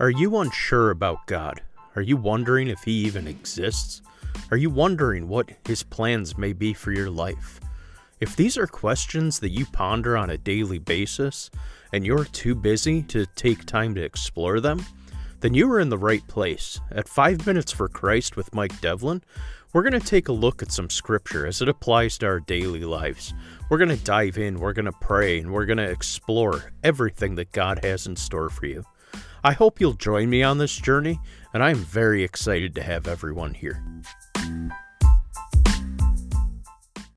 Are you unsure about God? Are you wondering if He even exists? Are you wondering what His plans may be for your life? If these are questions that you ponder on a daily basis and you're too busy to take time to explore them, then you are in the right place. At 5 Minutes for Christ with Mike Devlin, we're going to take a look at some scripture as it applies to our daily lives. We're going to dive in, we're going to pray, and we're going to explore everything that God has in store for you. I hope you'll join me on this journey, and I'm very excited to have everyone here.